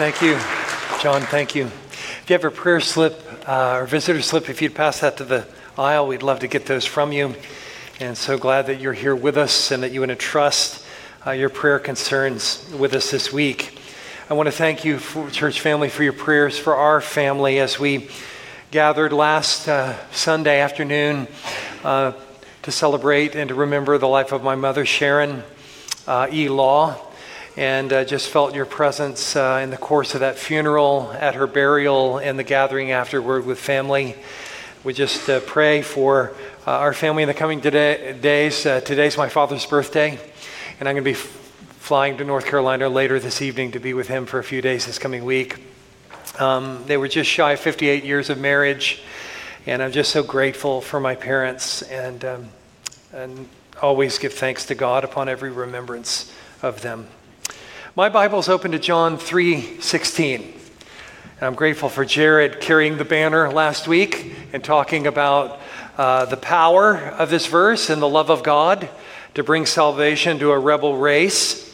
Thank you, John. Thank you. If you have a prayer slip uh, or visitor slip, if you'd pass that to the aisle, we'd love to get those from you. And so glad that you're here with us and that you want to trust uh, your prayer concerns with us this week. I want to thank you, for, church family, for your prayers for our family as we gathered last uh, Sunday afternoon uh, to celebrate and to remember the life of my mother, Sharon uh, E. Law and uh, just felt your presence uh, in the course of that funeral, at her burial, and the gathering afterward with family. We just uh, pray for uh, our family in the coming today, days. Uh, today's my father's birthday, and I'm going to be f- flying to North Carolina later this evening to be with him for a few days this coming week. Um, they were just shy of 58 years of marriage, and I'm just so grateful for my parents and, um, and always give thanks to God upon every remembrance of them. My Bible's open to John 3:16. And I'm grateful for Jared carrying the banner last week and talking about uh, the power of this verse and the love of God to bring salvation to a rebel race.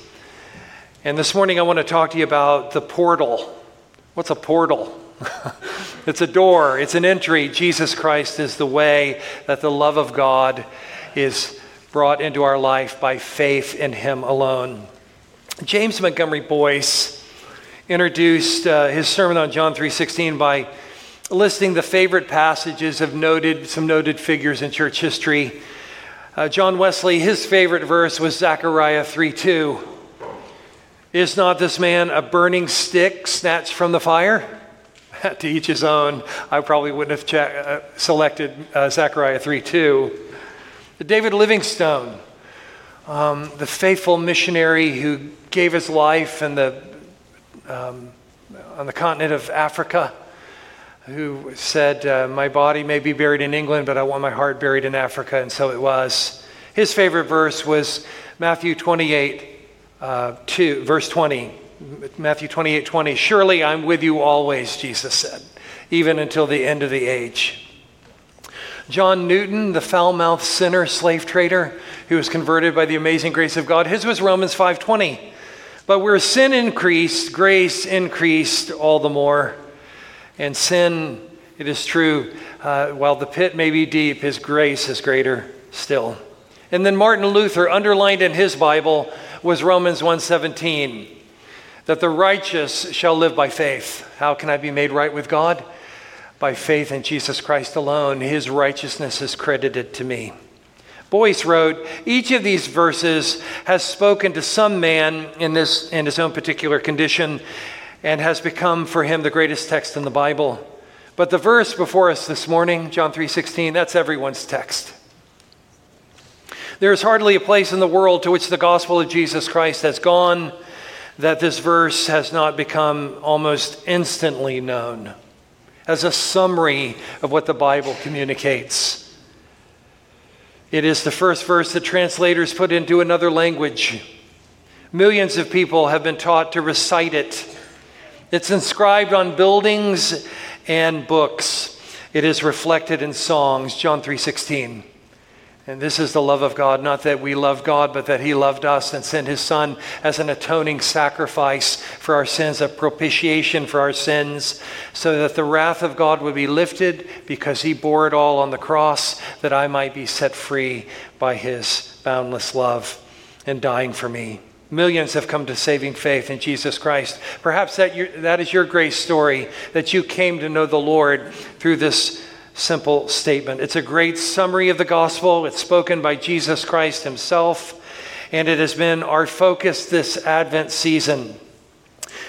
And this morning I want to talk to you about the portal. What's a portal? it's a door, it's an entry. Jesus Christ is the way that the love of God is brought into our life by faith in Him alone. James Montgomery Boice introduced uh, his sermon on John 3:16 by listing the favorite passages of noted some noted figures in church history. Uh, John Wesley, his favorite verse was Zechariah 3:2. Is not this man a burning stick snatched from the fire? to each his own. I probably wouldn't have che- uh, selected uh, Zechariah 3:2. David Livingstone, um, the faithful missionary who gave his life in the, um, on the continent of Africa, who said, uh, My body may be buried in England, but I want my heart buried in Africa, and so it was. His favorite verse was Matthew 28, uh, 2, verse 20. Matthew 28, 20. Surely I'm with you always, Jesus said, even until the end of the age. John Newton, the foul-mouthed sinner, slave trader, who was converted by the amazing grace of God, his was Romans 5:20. But where sin increased, grace increased all the more. And sin, it is true, uh, while the pit may be deep, his grace is greater still. And then Martin Luther underlined in his Bible was Romans 1:17 that the righteous shall live by faith. How can I be made right with God? by faith in Jesus Christ alone, his righteousness is credited to me. Boice wrote, each of these verses has spoken to some man in, this, in his own particular condition and has become for him the greatest text in the Bible. But the verse before us this morning, John 3:16, that's everyone's text. There is hardly a place in the world to which the gospel of Jesus Christ has gone that this verse has not become almost instantly known as a summary of what the Bible communicates. It is the first verse that translators put into another language. Millions of people have been taught to recite it. It's inscribed on buildings and books. It is reflected in songs, John 3:16. And this is the love of God, not that we love God, but that He loved us and sent His Son as an atoning sacrifice for our sins, a propitiation for our sins, so that the wrath of God would be lifted because He bore it all on the cross, that I might be set free by His boundless love and dying for me. Millions have come to saving faith in Jesus Christ. Perhaps that, that is your grace story, that you came to know the Lord through this simple statement. It's a great summary of the gospel. It's spoken by Jesus Christ himself, and it has been our focus this Advent season.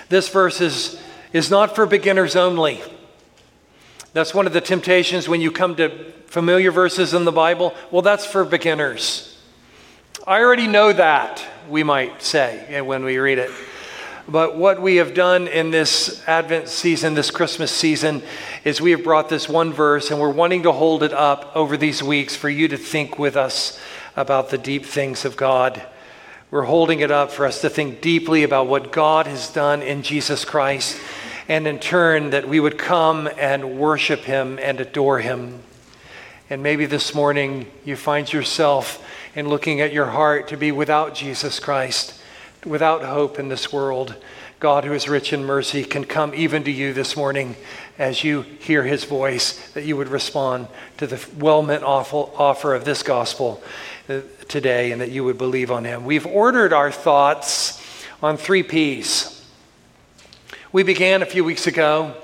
This verse is, is not for beginners only. That's one of the temptations when you come to familiar verses in the Bible. Well, that's for beginners. I already know that, we might say when we read it. But what we have done in this Advent season, this Christmas season, is we have brought this one verse and we're wanting to hold it up over these weeks for you to think with us about the deep things of God. We're holding it up for us to think deeply about what God has done in Jesus Christ, and in turn, that we would come and worship Him and adore Him. And maybe this morning you find yourself in looking at your heart to be without Jesus Christ without hope in this world. God, who is rich in mercy, can come even to you this morning as you hear his voice, that you would respond to the well meant offer of this gospel uh, today and that you would believe on him. We've ordered our thoughts on three P's. We began a few weeks ago,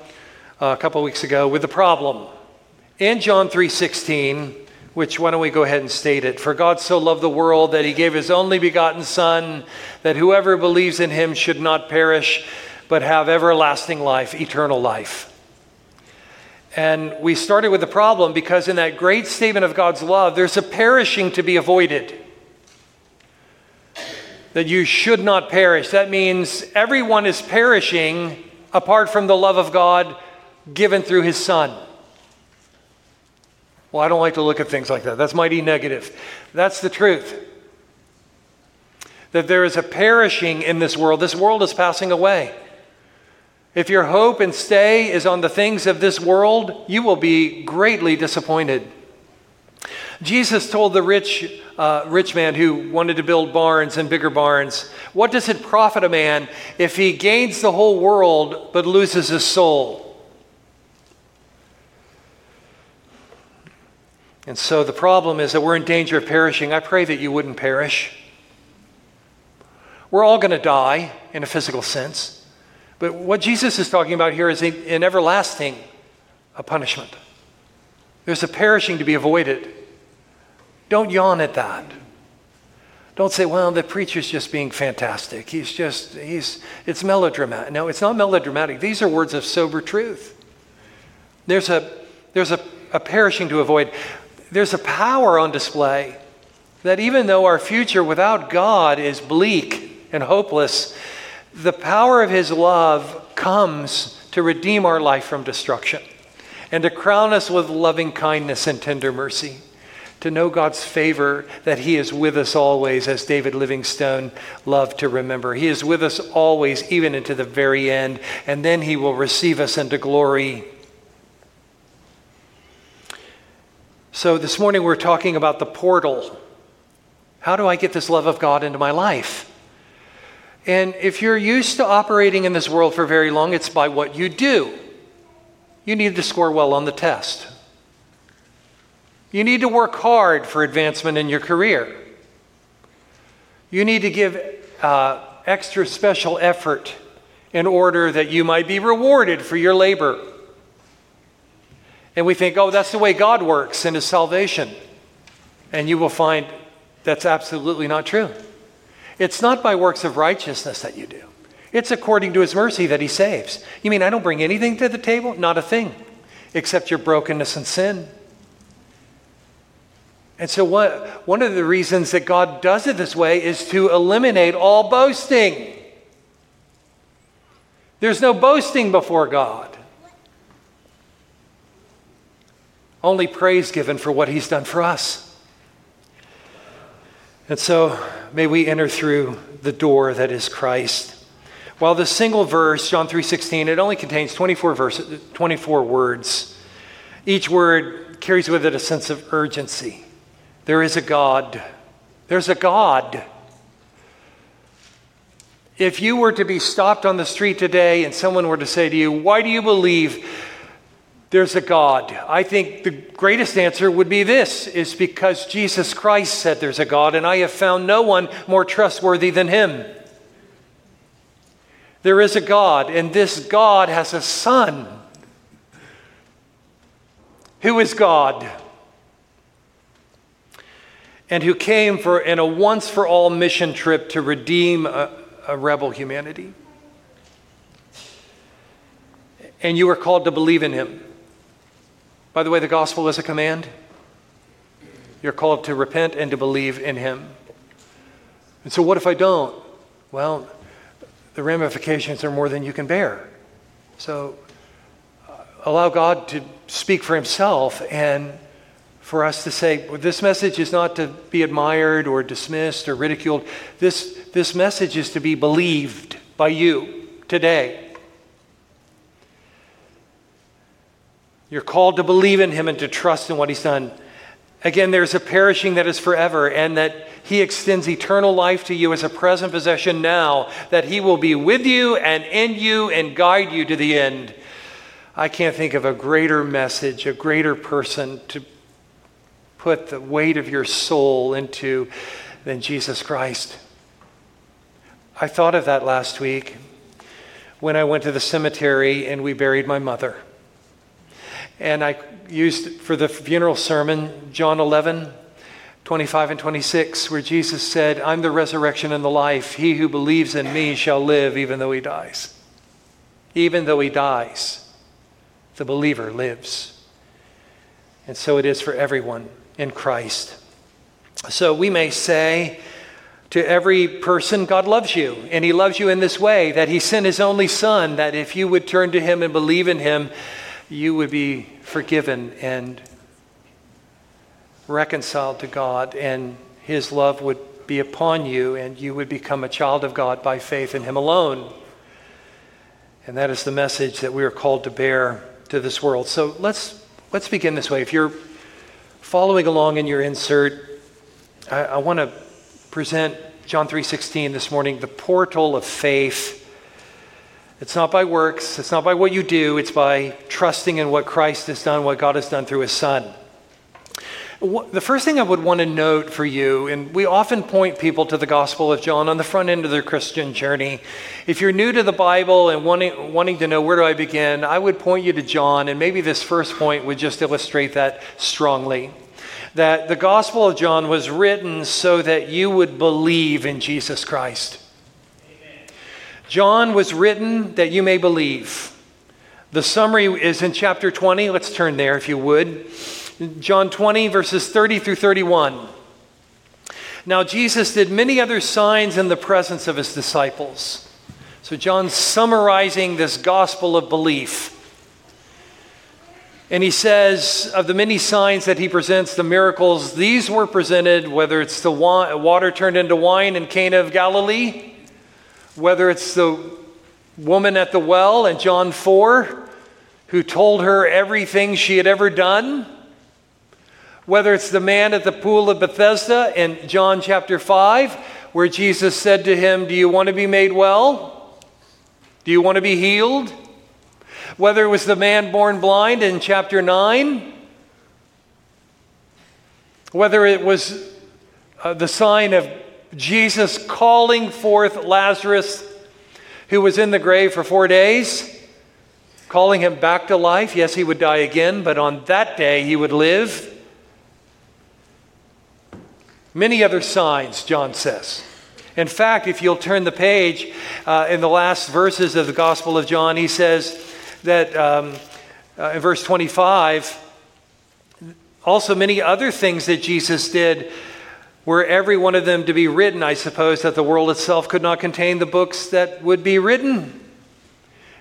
a couple weeks ago, with the problem. In John 3:16, which why don't we go ahead and state it? For God so loved the world that he gave his only begotten Son, that whoever believes in him should not perish, but have everlasting life, eternal life. And we started with the problem because in that great statement of God's love, there's a perishing to be avoided. That you should not perish. That means everyone is perishing apart from the love of God given through his Son. Well, I don't like to look at things like that. That's mighty negative. That's the truth. That there is a perishing in this world. This world is passing away. If your hope and stay is on the things of this world, you will be greatly disappointed. Jesus told the rich, uh, rich man who wanted to build barns and bigger barns, What does it profit a man if he gains the whole world but loses his soul? And so the problem is that we're in danger of perishing. I pray that you wouldn't perish. We're all going to die in a physical sense. But what Jesus is talking about here is an everlasting a punishment. There's a perishing to be avoided. Don't yawn at that. Don't say, well, the preacher's just being fantastic. He's just, he's, it's melodramatic. No, it's not melodramatic. These are words of sober truth. There's a, there's a, a perishing to avoid there's a power on display that even though our future without God is bleak and hopeless, the power of His love comes to redeem our life from destruction and to crown us with loving kindness and tender mercy. To know God's favor, that He is with us always, as David Livingstone loved to remember. He is with us always, even into the very end, and then He will receive us into glory So this morning we're talking about the portal. How do I get this love of God into my life? And if you're used to operating in this world for very long, it's by what you do. You need to score well on the test. You need to work hard for advancement in your career. You need to give uh, extra special effort in order that you might be rewarded for your labor. And we think, oh, that's the way God works in His salvation. And you will find that's absolutely not true. It's not by works of righteousness that you do, it's according to His mercy that He saves. You mean I don't bring anything to the table? Not a thing, except your brokenness and sin. And so, what, one of the reasons that God does it this way is to eliminate all boasting. There's no boasting before God. Only praise given for what he's done for us. And so may we enter through the door that is Christ. While the single verse, John 3:16, it only contains 24 verses, 24 words. Each word carries with it a sense of urgency. There is a God. There's a God. If you were to be stopped on the street today and someone were to say to you, "Why do you believe there's a God? I think the greatest answer would be this is because Jesus Christ said there's a God, and I have found no one more trustworthy than him. There is a God, and this God has a son. Who is God? And who came for in a once for all mission trip to redeem a, a rebel humanity. And you are called to believe in him. By the way, the gospel is a command. You're called to repent and to believe in him. And so, what if I don't? Well, the ramifications are more than you can bear. So, uh, allow God to speak for himself and for us to say, well, this message is not to be admired or dismissed or ridiculed. This, this message is to be believed by you today. You're called to believe in him and to trust in what he's done. Again, there's a perishing that is forever, and that He extends eternal life to you as a present possession now, that He will be with you and in you and guide you to the end. I can't think of a greater message, a greater person to put the weight of your soul into than Jesus Christ. I thought of that last week when I went to the cemetery and we buried my mother. And I used for the funeral sermon John 11, 25 and 26, where Jesus said, I'm the resurrection and the life. He who believes in me shall live even though he dies. Even though he dies, the believer lives. And so it is for everyone in Christ. So we may say to every person, God loves you. And he loves you in this way that he sent his only son, that if you would turn to him and believe in him, you would be forgiven and reconciled to God, and His love would be upon you, and you would become a child of God by faith in Him alone. And that is the message that we are called to bear to this world. So let's, let's begin this way. If you're following along in your insert, I, I want to present John 3:16 this morning, the portal of faith it's not by works, it's not by what you do, it's by trusting in what Christ has done, what God has done through his Son. The first thing I would want to note for you, and we often point people to the Gospel of John on the front end of their Christian journey. If you're new to the Bible and wanting, wanting to know where do I begin, I would point you to John, and maybe this first point would just illustrate that strongly. That the Gospel of John was written so that you would believe in Jesus Christ. John was written that you may believe. The summary is in chapter 20. Let's turn there if you would. John 20, verses 30 through 31. Now, Jesus did many other signs in the presence of his disciples. So, John's summarizing this gospel of belief. And he says, of the many signs that he presents, the miracles, these were presented, whether it's the water turned into wine in Cana of Galilee, whether it's the woman at the well in John 4 who told her everything she had ever done, whether it's the man at the pool of Bethesda in John chapter 5 where Jesus said to him, Do you want to be made well? Do you want to be healed? Whether it was the man born blind in chapter 9, whether it was uh, the sign of Jesus calling forth Lazarus, who was in the grave for four days, calling him back to life. Yes, he would die again, but on that day he would live. Many other signs, John says. In fact, if you'll turn the page uh, in the last verses of the Gospel of John, he says that um, uh, in verse 25, also many other things that Jesus did were every one of them to be written, I suppose that the world itself could not contain the books that would be written.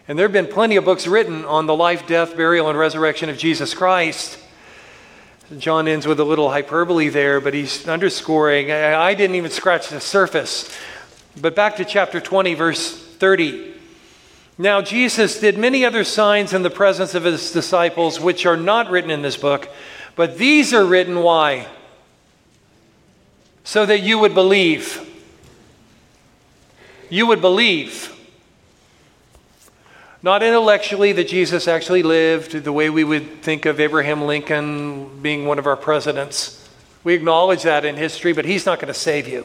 And there have been plenty of books written on the life, death, burial, and resurrection of Jesus Christ. John ends with a little hyperbole there, but he's underscoring, I didn't even scratch the surface. But back to chapter 20, verse 30. Now, Jesus did many other signs in the presence of his disciples, which are not written in this book, but these are written why? So that you would believe. You would believe. Not intellectually that Jesus actually lived the way we would think of Abraham Lincoln being one of our presidents. We acknowledge that in history, but he's not going to save you.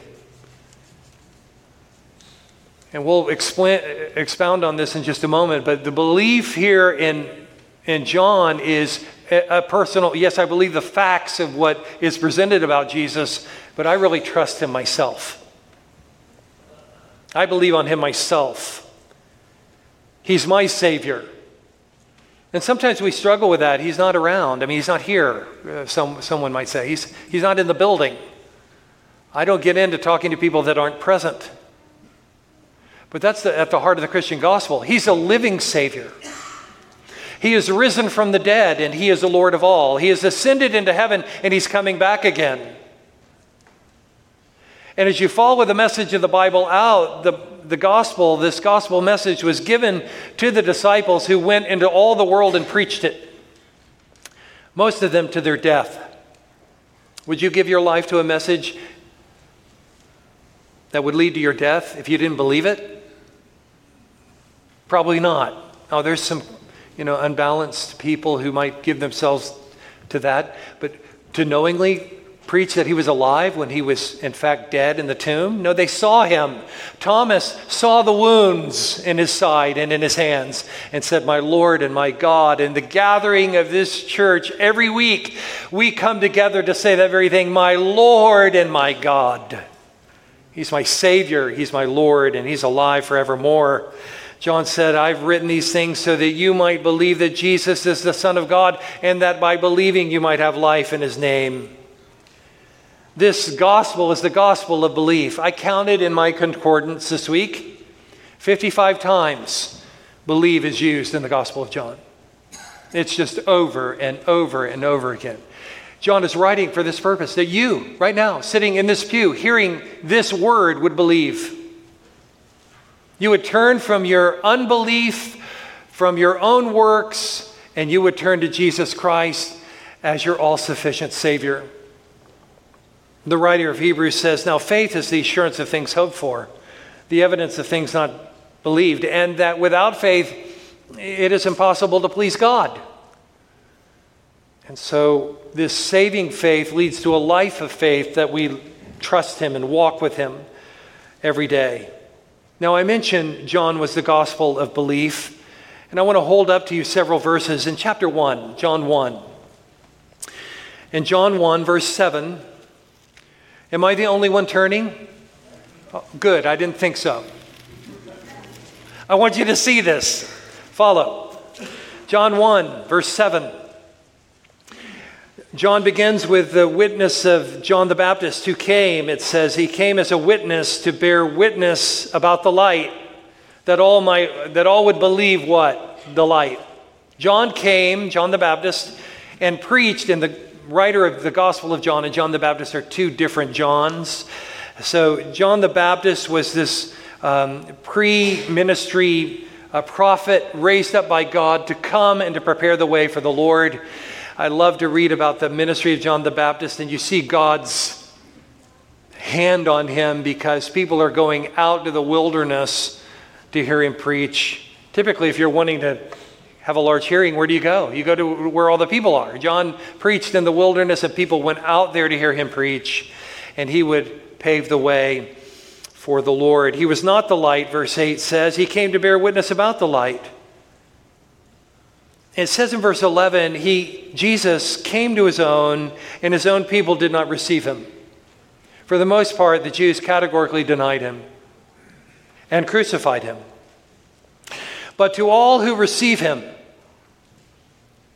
And we'll explain, expound on this in just a moment, but the belief here in, in John is a personal, yes, I believe the facts of what is presented about Jesus, but I really trust him myself. I believe on him myself. He's my Savior. And sometimes we struggle with that. He's not around. I mean, he's not here, uh, some, someone might say. He's, he's not in the building. I don't get into talking to people that aren't present. But that's the, at the heart of the Christian gospel. He's a living Savior. He is risen from the dead, and He is the Lord of all. He has ascended into heaven, and He's coming back again. And as you follow the message of the Bible out, the, the gospel, this gospel message was given to the disciples who went into all the world and preached it, most of them to their death. Would you give your life to a message that would lead to your death if you didn't believe it? Probably not. Oh, there's some, you know, unbalanced people who might give themselves to that, but to knowingly preach that he was alive when he was, in fact, dead in the tomb? No, they saw him. Thomas saw the wounds in his side and in his hands and said, My Lord and my God. In the gathering of this church, every week we come together to say that very thing, My Lord and my God. He's my Savior, He's my Lord, and He's alive forevermore. John said, I've written these things so that you might believe that Jesus is the Son of God, and that by believing you might have life in His name. This gospel is the gospel of belief. I counted in my concordance this week 55 times believe is used in the Gospel of John. It's just over and over and over again. John is writing for this purpose that you, right now, sitting in this pew, hearing this word, would believe. You would turn from your unbelief, from your own works, and you would turn to Jesus Christ as your all sufficient Savior. The writer of Hebrews says, Now faith is the assurance of things hoped for, the evidence of things not believed, and that without faith, it is impossible to please God. And so, this saving faith leads to a life of faith that we trust Him and walk with Him every day. Now, I mentioned John was the gospel of belief, and I want to hold up to you several verses in chapter 1, John 1. In John 1, verse 7, Am I the only one turning? Oh, good, I didn't think so. I want you to see this. Follow. John 1, verse 7. John begins with the witness of John the Baptist who came. It says he came as a witness to bear witness about the light, that all, might, that all would believe what? The light. John came, John the Baptist, and preached in the writer of the Gospel of John and John the Baptist are two different Johns. So, John the Baptist was this um, pre ministry prophet raised up by God to come and to prepare the way for the Lord. I love to read about the ministry of John the Baptist, and you see God's hand on him because people are going out to the wilderness to hear him preach. Typically, if you're wanting to have a large hearing, where do you go? You go to where all the people are. John preached in the wilderness, and people went out there to hear him preach, and he would pave the way for the Lord. He was not the light, verse 8 says. He came to bear witness about the light. It says in verse 11, he, Jesus came to his own, and his own people did not receive him. For the most part, the Jews categorically denied him and crucified him. But to all who receive him,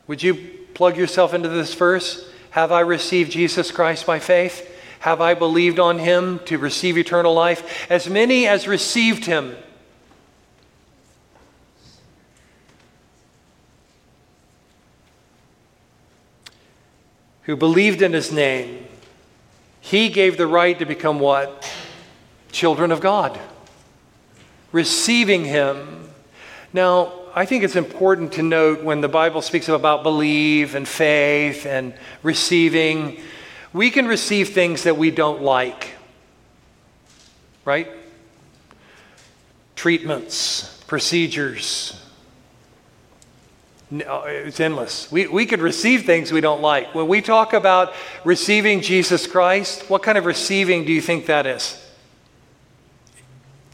would you plug yourself into this verse? Have I received Jesus Christ by faith? Have I believed on him to receive eternal life? As many as received him, who believed in his name, he gave the right to become what? Children of God. Receiving him. Now, I think it's important to note when the Bible speaks about believe and faith and receiving, we can receive things that we don't like, right? Treatments, procedures. No, uh, it's endless. We, we could receive things we don't like. When we talk about receiving Jesus Christ, what kind of receiving do you think that is?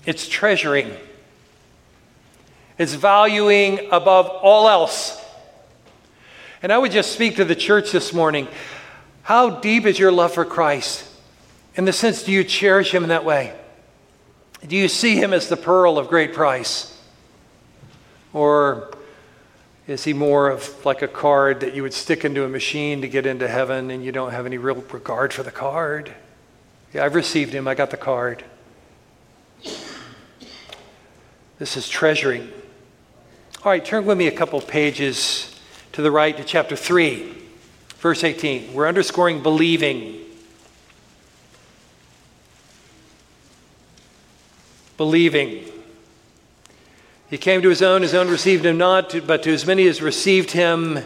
It's treasuring. It's valuing above all else. And I would just speak to the church this morning. How deep is your love for Christ? In the sense, do you cherish him in that way? Do you see him as the pearl of great price? Or is he more of like a card that you would stick into a machine to get into heaven and you don't have any real regard for the card? Yeah, I've received him, I got the card. This is treasuring. All right, turn with me a couple pages to the right to chapter 3, verse 18. We're underscoring believing. Believing. He came to his own, his own received him not, but to as many as received him,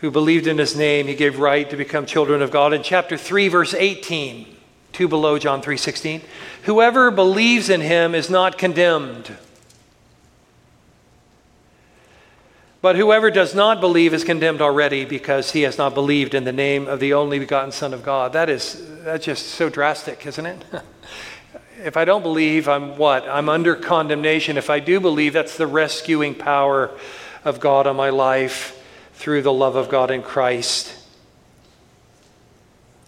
who believed in his name, he gave right to become children of God. In chapter 3, verse 18, two below John 3:16, whoever believes in him is not condemned. But whoever does not believe is condemned already because he has not believed in the name of the only begotten Son of God. That is that's just so drastic, isn't it? if I don't believe, I'm what? I'm under condemnation. If I do believe, that's the rescuing power of God on my life through the love of God in Christ.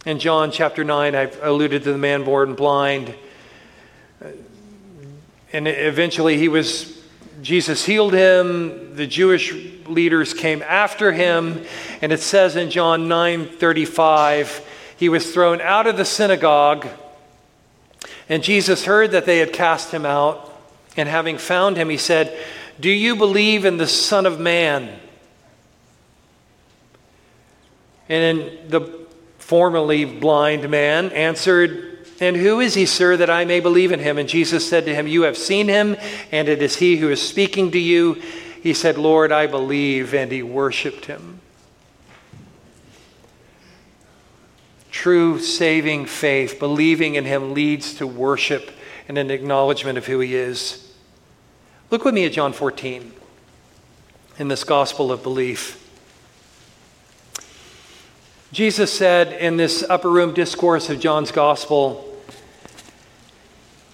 In John chapter 9, I've alluded to the man born blind. And eventually he was, Jesus healed him. The Jewish leaders came after him. And it says in John 9 35, he was thrown out of the synagogue. And Jesus heard that they had cast him out. And having found him, he said, Do you believe in the Son of Man? And the formerly blind man answered, And who is he, sir, that I may believe in him? And Jesus said to him, You have seen him, and it is he who is speaking to you. He said, Lord, I believe, and he worshiped him. True saving faith, believing in him, leads to worship and an acknowledgement of who he is. Look with me at John 14 in this gospel of belief. Jesus said in this upper room discourse of John's gospel,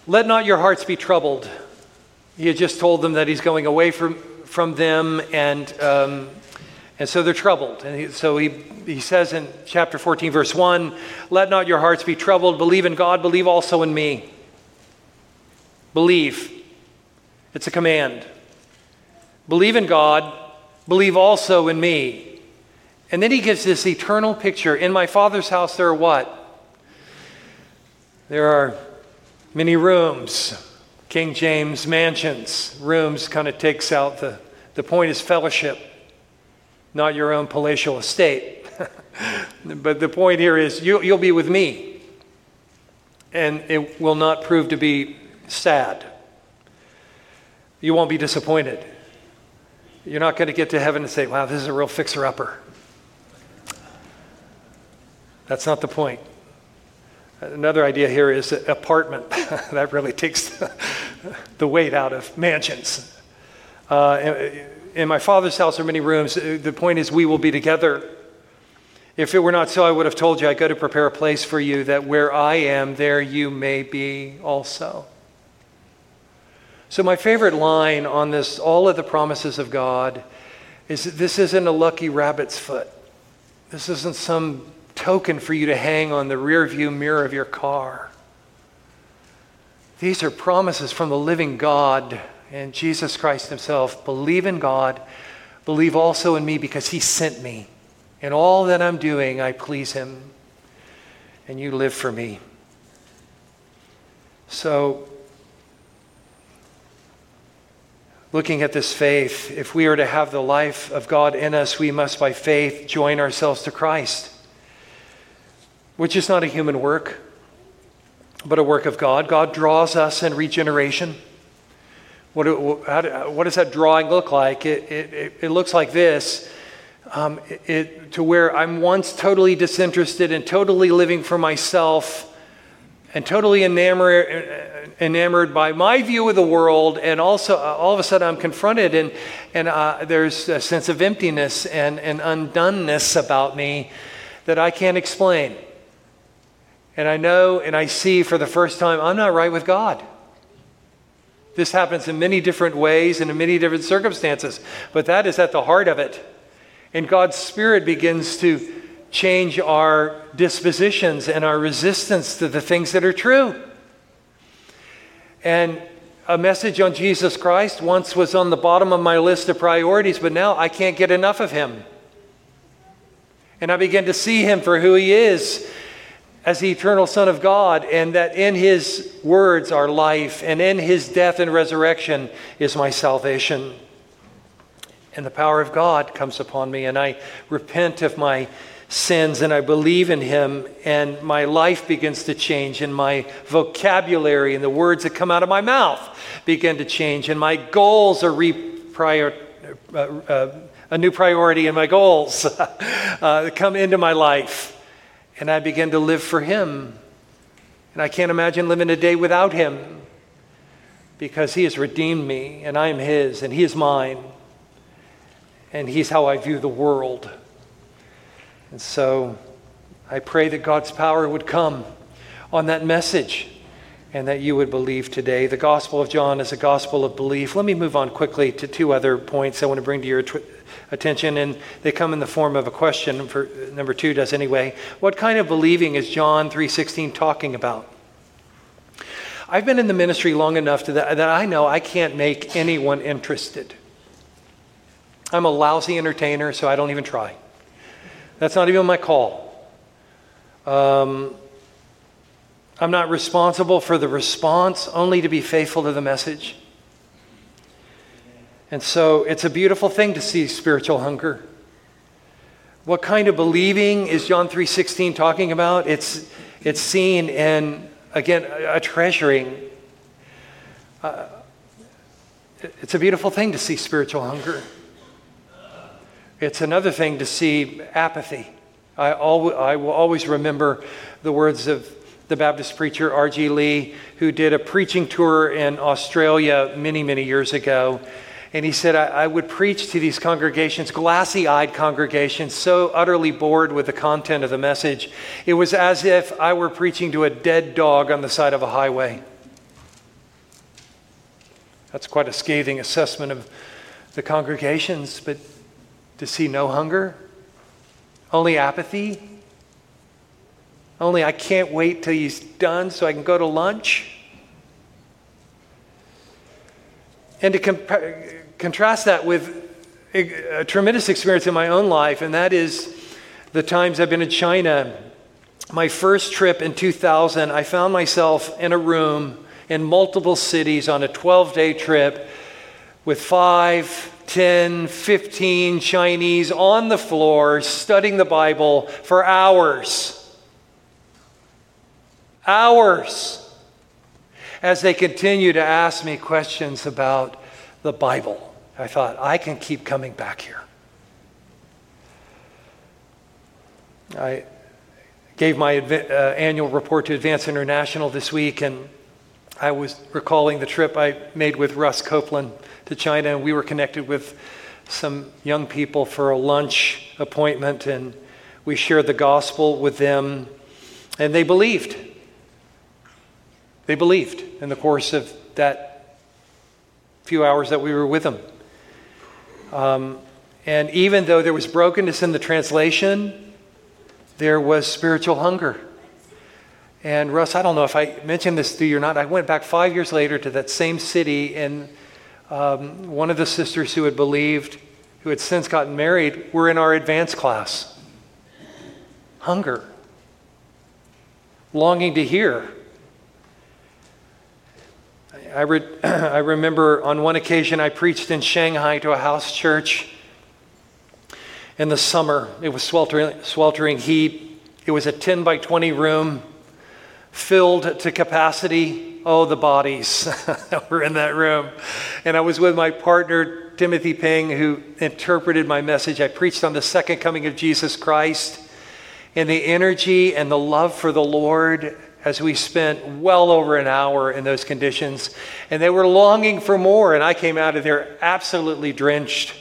Let not your hearts be troubled. He had just told them that he's going away from, from them, and, um, and so they're troubled. And he, so he, he says in chapter 14, verse 1 Let not your hearts be troubled. Believe in God, believe also in me. Believe. It's a command. Believe in God, believe also in me. And then he gives this eternal picture. In my Father's house, there are what? There are many rooms. King James mansions. Rooms kind of takes out the, the point is fellowship, not your own palatial estate. but the point here is you, you'll be with me. And it will not prove to be sad. You won't be disappointed. You're not going to get to heaven and say, wow, this is a real fixer upper. That's not the point. Another idea here is apartment. that really takes the weight out of mansions. Uh, in my father's house are many rooms. The point is, we will be together. If it were not so, I would have told you, I go to prepare a place for you, that where I am, there you may be also. So, my favorite line on this, all of the promises of God, is that this isn't a lucky rabbit's foot. This isn't some token for you to hang on the rear view mirror of your car. These are promises from the living God and Jesus Christ Himself. Believe in God, believe also in me because He sent me. In all that I'm doing, I please Him, and you live for me. So, looking at this faith, if we are to have the life of God in us, we must by faith join ourselves to Christ which is not a human work, but a work of God. God draws us in regeneration. What, how, what does that drawing look like? It, it, it looks like this um, it, to where I'm once totally disinterested and totally living for myself and totally enamored, enamored by my view of the world. And also, uh, all of a sudden, I'm confronted, and, and uh, there's a sense of emptiness and, and undoneness about me that I can't explain. And I know and I see for the first time, I'm not right with God. This happens in many different ways and in many different circumstances, but that is at the heart of it. And God's Spirit begins to change our dispositions and our resistance to the things that are true. And a message on Jesus Christ once was on the bottom of my list of priorities, but now I can't get enough of him. And I begin to see him for who he is as the eternal Son of God, and that in his words are life, and in his death and resurrection is my salvation. And the power of God comes upon me, and I repent of my sins and I believe in him, and my life begins to change, and my vocabulary and the words that come out of my mouth begin to change, and my goals are reprioritized uh, uh, a new priority in my goals uh, come into my life. And I begin to live for Him. And I can't imagine living a day without Him because He has redeemed me and I am His and He is mine. And He's how I view the world. And so I pray that God's power would come on that message and that you would believe today. The Gospel of John is a gospel of belief. Let me move on quickly to two other points I want to bring to your attention, and they come in the form of a question. For number two does anyway. What kind of believing is John 3:16 talking about? I've been in the ministry long enough that, that I know I can't make anyone interested. I'm a lousy entertainer, so I don't even try. That's not even my call. Um, I'm not responsible for the response, only to be faithful to the message. And so it's a beautiful thing to see spiritual hunger. What kind of believing is John 3:16 talking about? It's it's seen in again a treasuring. Uh, it's a beautiful thing to see spiritual hunger. It's another thing to see apathy. I, al- I will always remember the words of the Baptist preacher R.G. Lee, who did a preaching tour in Australia many, many years ago. And he said, I, I would preach to these congregations, glassy eyed congregations, so utterly bored with the content of the message. It was as if I were preaching to a dead dog on the side of a highway. That's quite a scathing assessment of the congregations, but to see no hunger, only apathy, only I can't wait till he's done so I can go to lunch. And to comp- contrast that with a, a tremendous experience in my own life, and that is the times I've been in China. My first trip in 2000, I found myself in a room in multiple cities on a 12 day trip with five, 10, 15 Chinese on the floor studying the Bible for hours hours as they continue to ask me questions about the Bible. I thought, I can keep coming back here. I gave my adv- uh, annual report to Advance International this week, and I was recalling the trip I made with Russ Copeland to China, and we were connected with some young people for a lunch appointment, and we shared the gospel with them, and they believed. They believed in the course of that few hours that we were with them. Um, and even though there was brokenness in the translation, there was spiritual hunger. And Russ, I don't know if I mentioned this to you or not. I went back five years later to that same city, and um, one of the sisters who had believed, who had since gotten married, were in our advanced class. Hunger, longing to hear I, re- I remember on one occasion I preached in Shanghai to a house church in the summer. It was sweltering, sweltering heat. It was a 10 by 20 room filled to capacity. Oh, the bodies that were in that room. And I was with my partner, Timothy Ping, who interpreted my message. I preached on the second coming of Jesus Christ and the energy and the love for the Lord as we spent well over an hour in those conditions. And they were longing for more, and I came out of there absolutely drenched.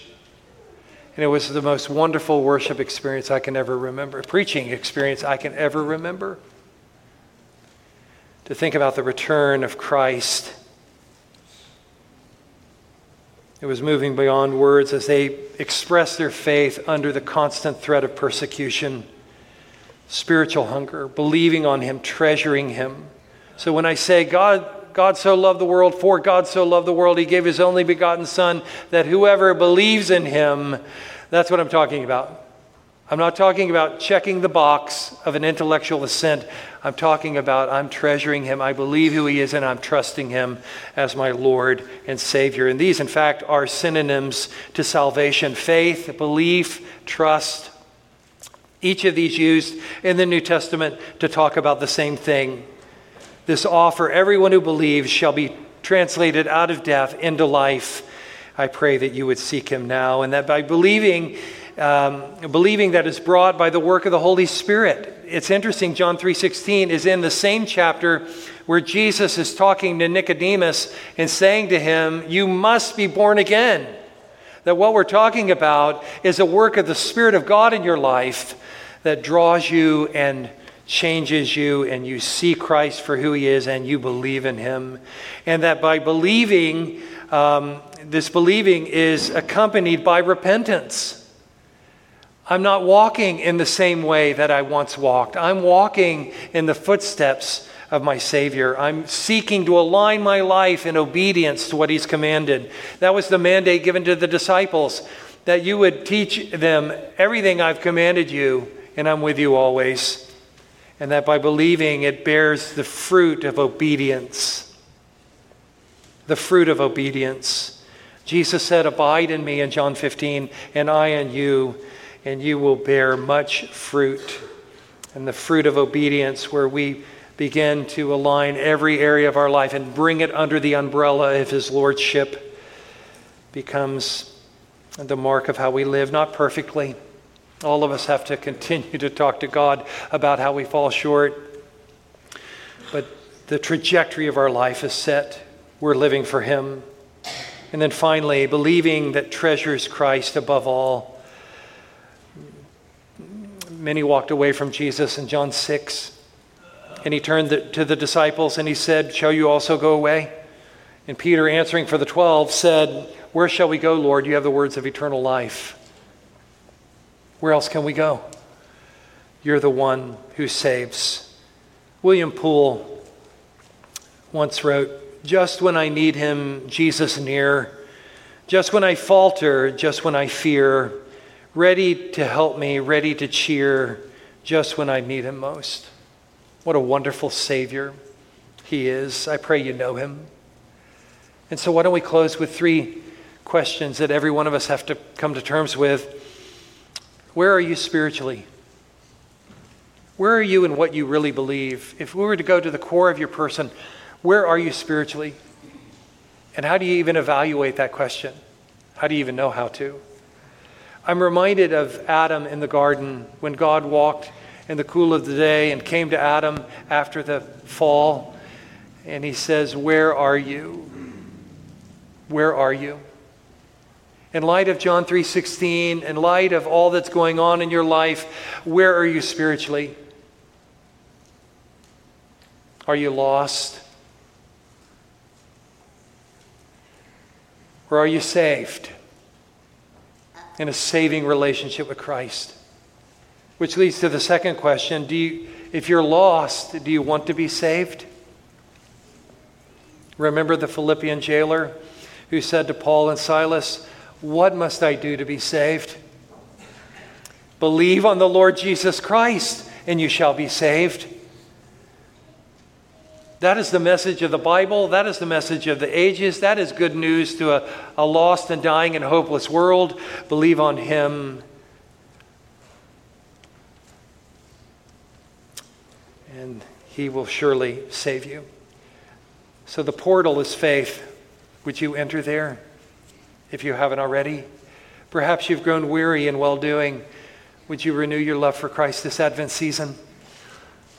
And it was the most wonderful worship experience I can ever remember, preaching experience I can ever remember. To think about the return of Christ. It was moving beyond words as they expressed their faith under the constant threat of persecution spiritual hunger, believing on Him, treasuring Him. So when I say God, God so loved the world, for God so loved the world, He gave His only begotten Son, that whoever believes in Him, that's what I'm talking about. I'm not talking about checking the box of an intellectual assent. I'm talking about I'm treasuring him. I believe who he is and I'm trusting him as my Lord and Savior. And these, in fact, are synonyms to salvation faith, belief, trust, each of these used in the New Testament to talk about the same thing. This offer, everyone who believes shall be translated out of death into life. I pray that you would seek him now and that by believing, um, believing that is brought by the work of the Holy Spirit. It's interesting, John 3.16 is in the same chapter where Jesus is talking to Nicodemus and saying to him, you must be born again. That what we're talking about is a work of the Spirit of God in your life that draws you and changes you, and you see Christ for who he is, and you believe in him. And that by believing, um, this believing is accompanied by repentance. I'm not walking in the same way that I once walked. I'm walking in the footsteps of my Savior. I'm seeking to align my life in obedience to what He's commanded. That was the mandate given to the disciples that you would teach them everything I've commanded you, and I'm with you always. And that by believing, it bears the fruit of obedience. The fruit of obedience. Jesus said, Abide in me in John 15, and I in you, and you will bear much fruit. And the fruit of obedience, where we begin to align every area of our life and bring it under the umbrella of His Lordship becomes the mark of how we live, not perfectly. All of us have to continue to talk to God about how we fall short. But the trajectory of our life is set. We're living for Him. And then finally, believing that treasures Christ above all. Many walked away from Jesus in John 6 and he turned to the disciples and he said, Shall you also go away? And Peter, answering for the twelve, said, Where shall we go, Lord? You have the words of eternal life. Where else can we go? You're the one who saves. William Poole once wrote, Just when I need him, Jesus near. Just when I falter, just when I fear, ready to help me, ready to cheer, just when I need him most. What a wonderful Savior He is. I pray you know Him. And so, why don't we close with three questions that every one of us have to come to terms with? Where are you spiritually? Where are you in what you really believe? If we were to go to the core of your person, where are you spiritually? And how do you even evaluate that question? How do you even know how to? I'm reminded of Adam in the garden when God walked in the cool of the day and came to Adam after the fall. And he says, Where are you? Where are you? In light of John 3:16, in light of all that's going on in your life, where are you spiritually? Are you lost? Or are you saved in a saving relationship with Christ? Which leads to the second question do you, if you're lost, do you want to be saved? Remember the Philippian jailer who said to Paul and Silas, What must I do to be saved? Believe on the Lord Jesus Christ, and you shall be saved. That is the message of the Bible. That is the message of the ages. That is good news to a, a lost and dying and hopeless world. Believe on Him, and he will surely save you. So the portal is faith. Would you enter there if you haven't already? Perhaps you've grown weary in well doing. Would you renew your love for Christ this Advent season?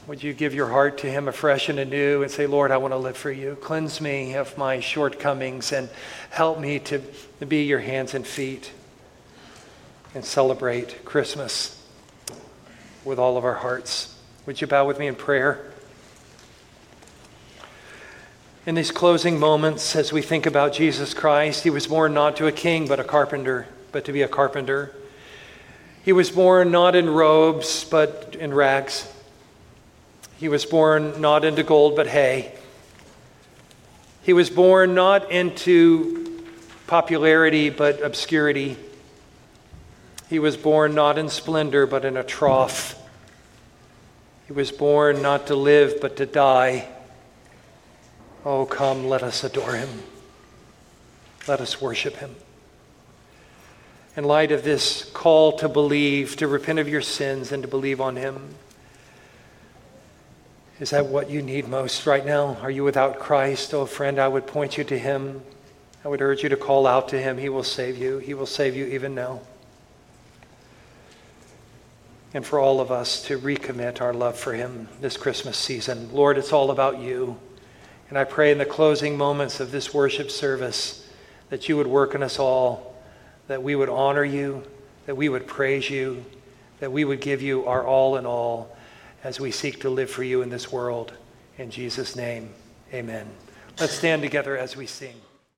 Would you give your heart to Him afresh and anew and say, Lord, I want to live for you. Cleanse me of my shortcomings and help me to be your hands and feet and celebrate Christmas with all of our hearts. Would you bow with me in prayer? In these closing moments, as we think about Jesus Christ, he was born not to a king, but a carpenter, but to be a carpenter. He was born not in robes, but in rags. He was born not into gold, but hay. He was born not into popularity, but obscurity. He was born not in splendor, but in a trough. He was born not to live, but to die. Oh, come, let us adore him. Let us worship him. In light of this call to believe, to repent of your sins, and to believe on him, is that what you need most right now? Are you without Christ? Oh, friend, I would point you to him I would urge you to call out to him. He will save you. He will save you even now. And for all of us to recommit our love for him this Christmas season. Lord, it's all about you. And I pray in the closing moments of this worship service that you would work in us all, that we would honor you, that we would praise you, that we would give you our all in all as we seek to live for you in this world. In Jesus' name, amen. Let's stand together as we sing.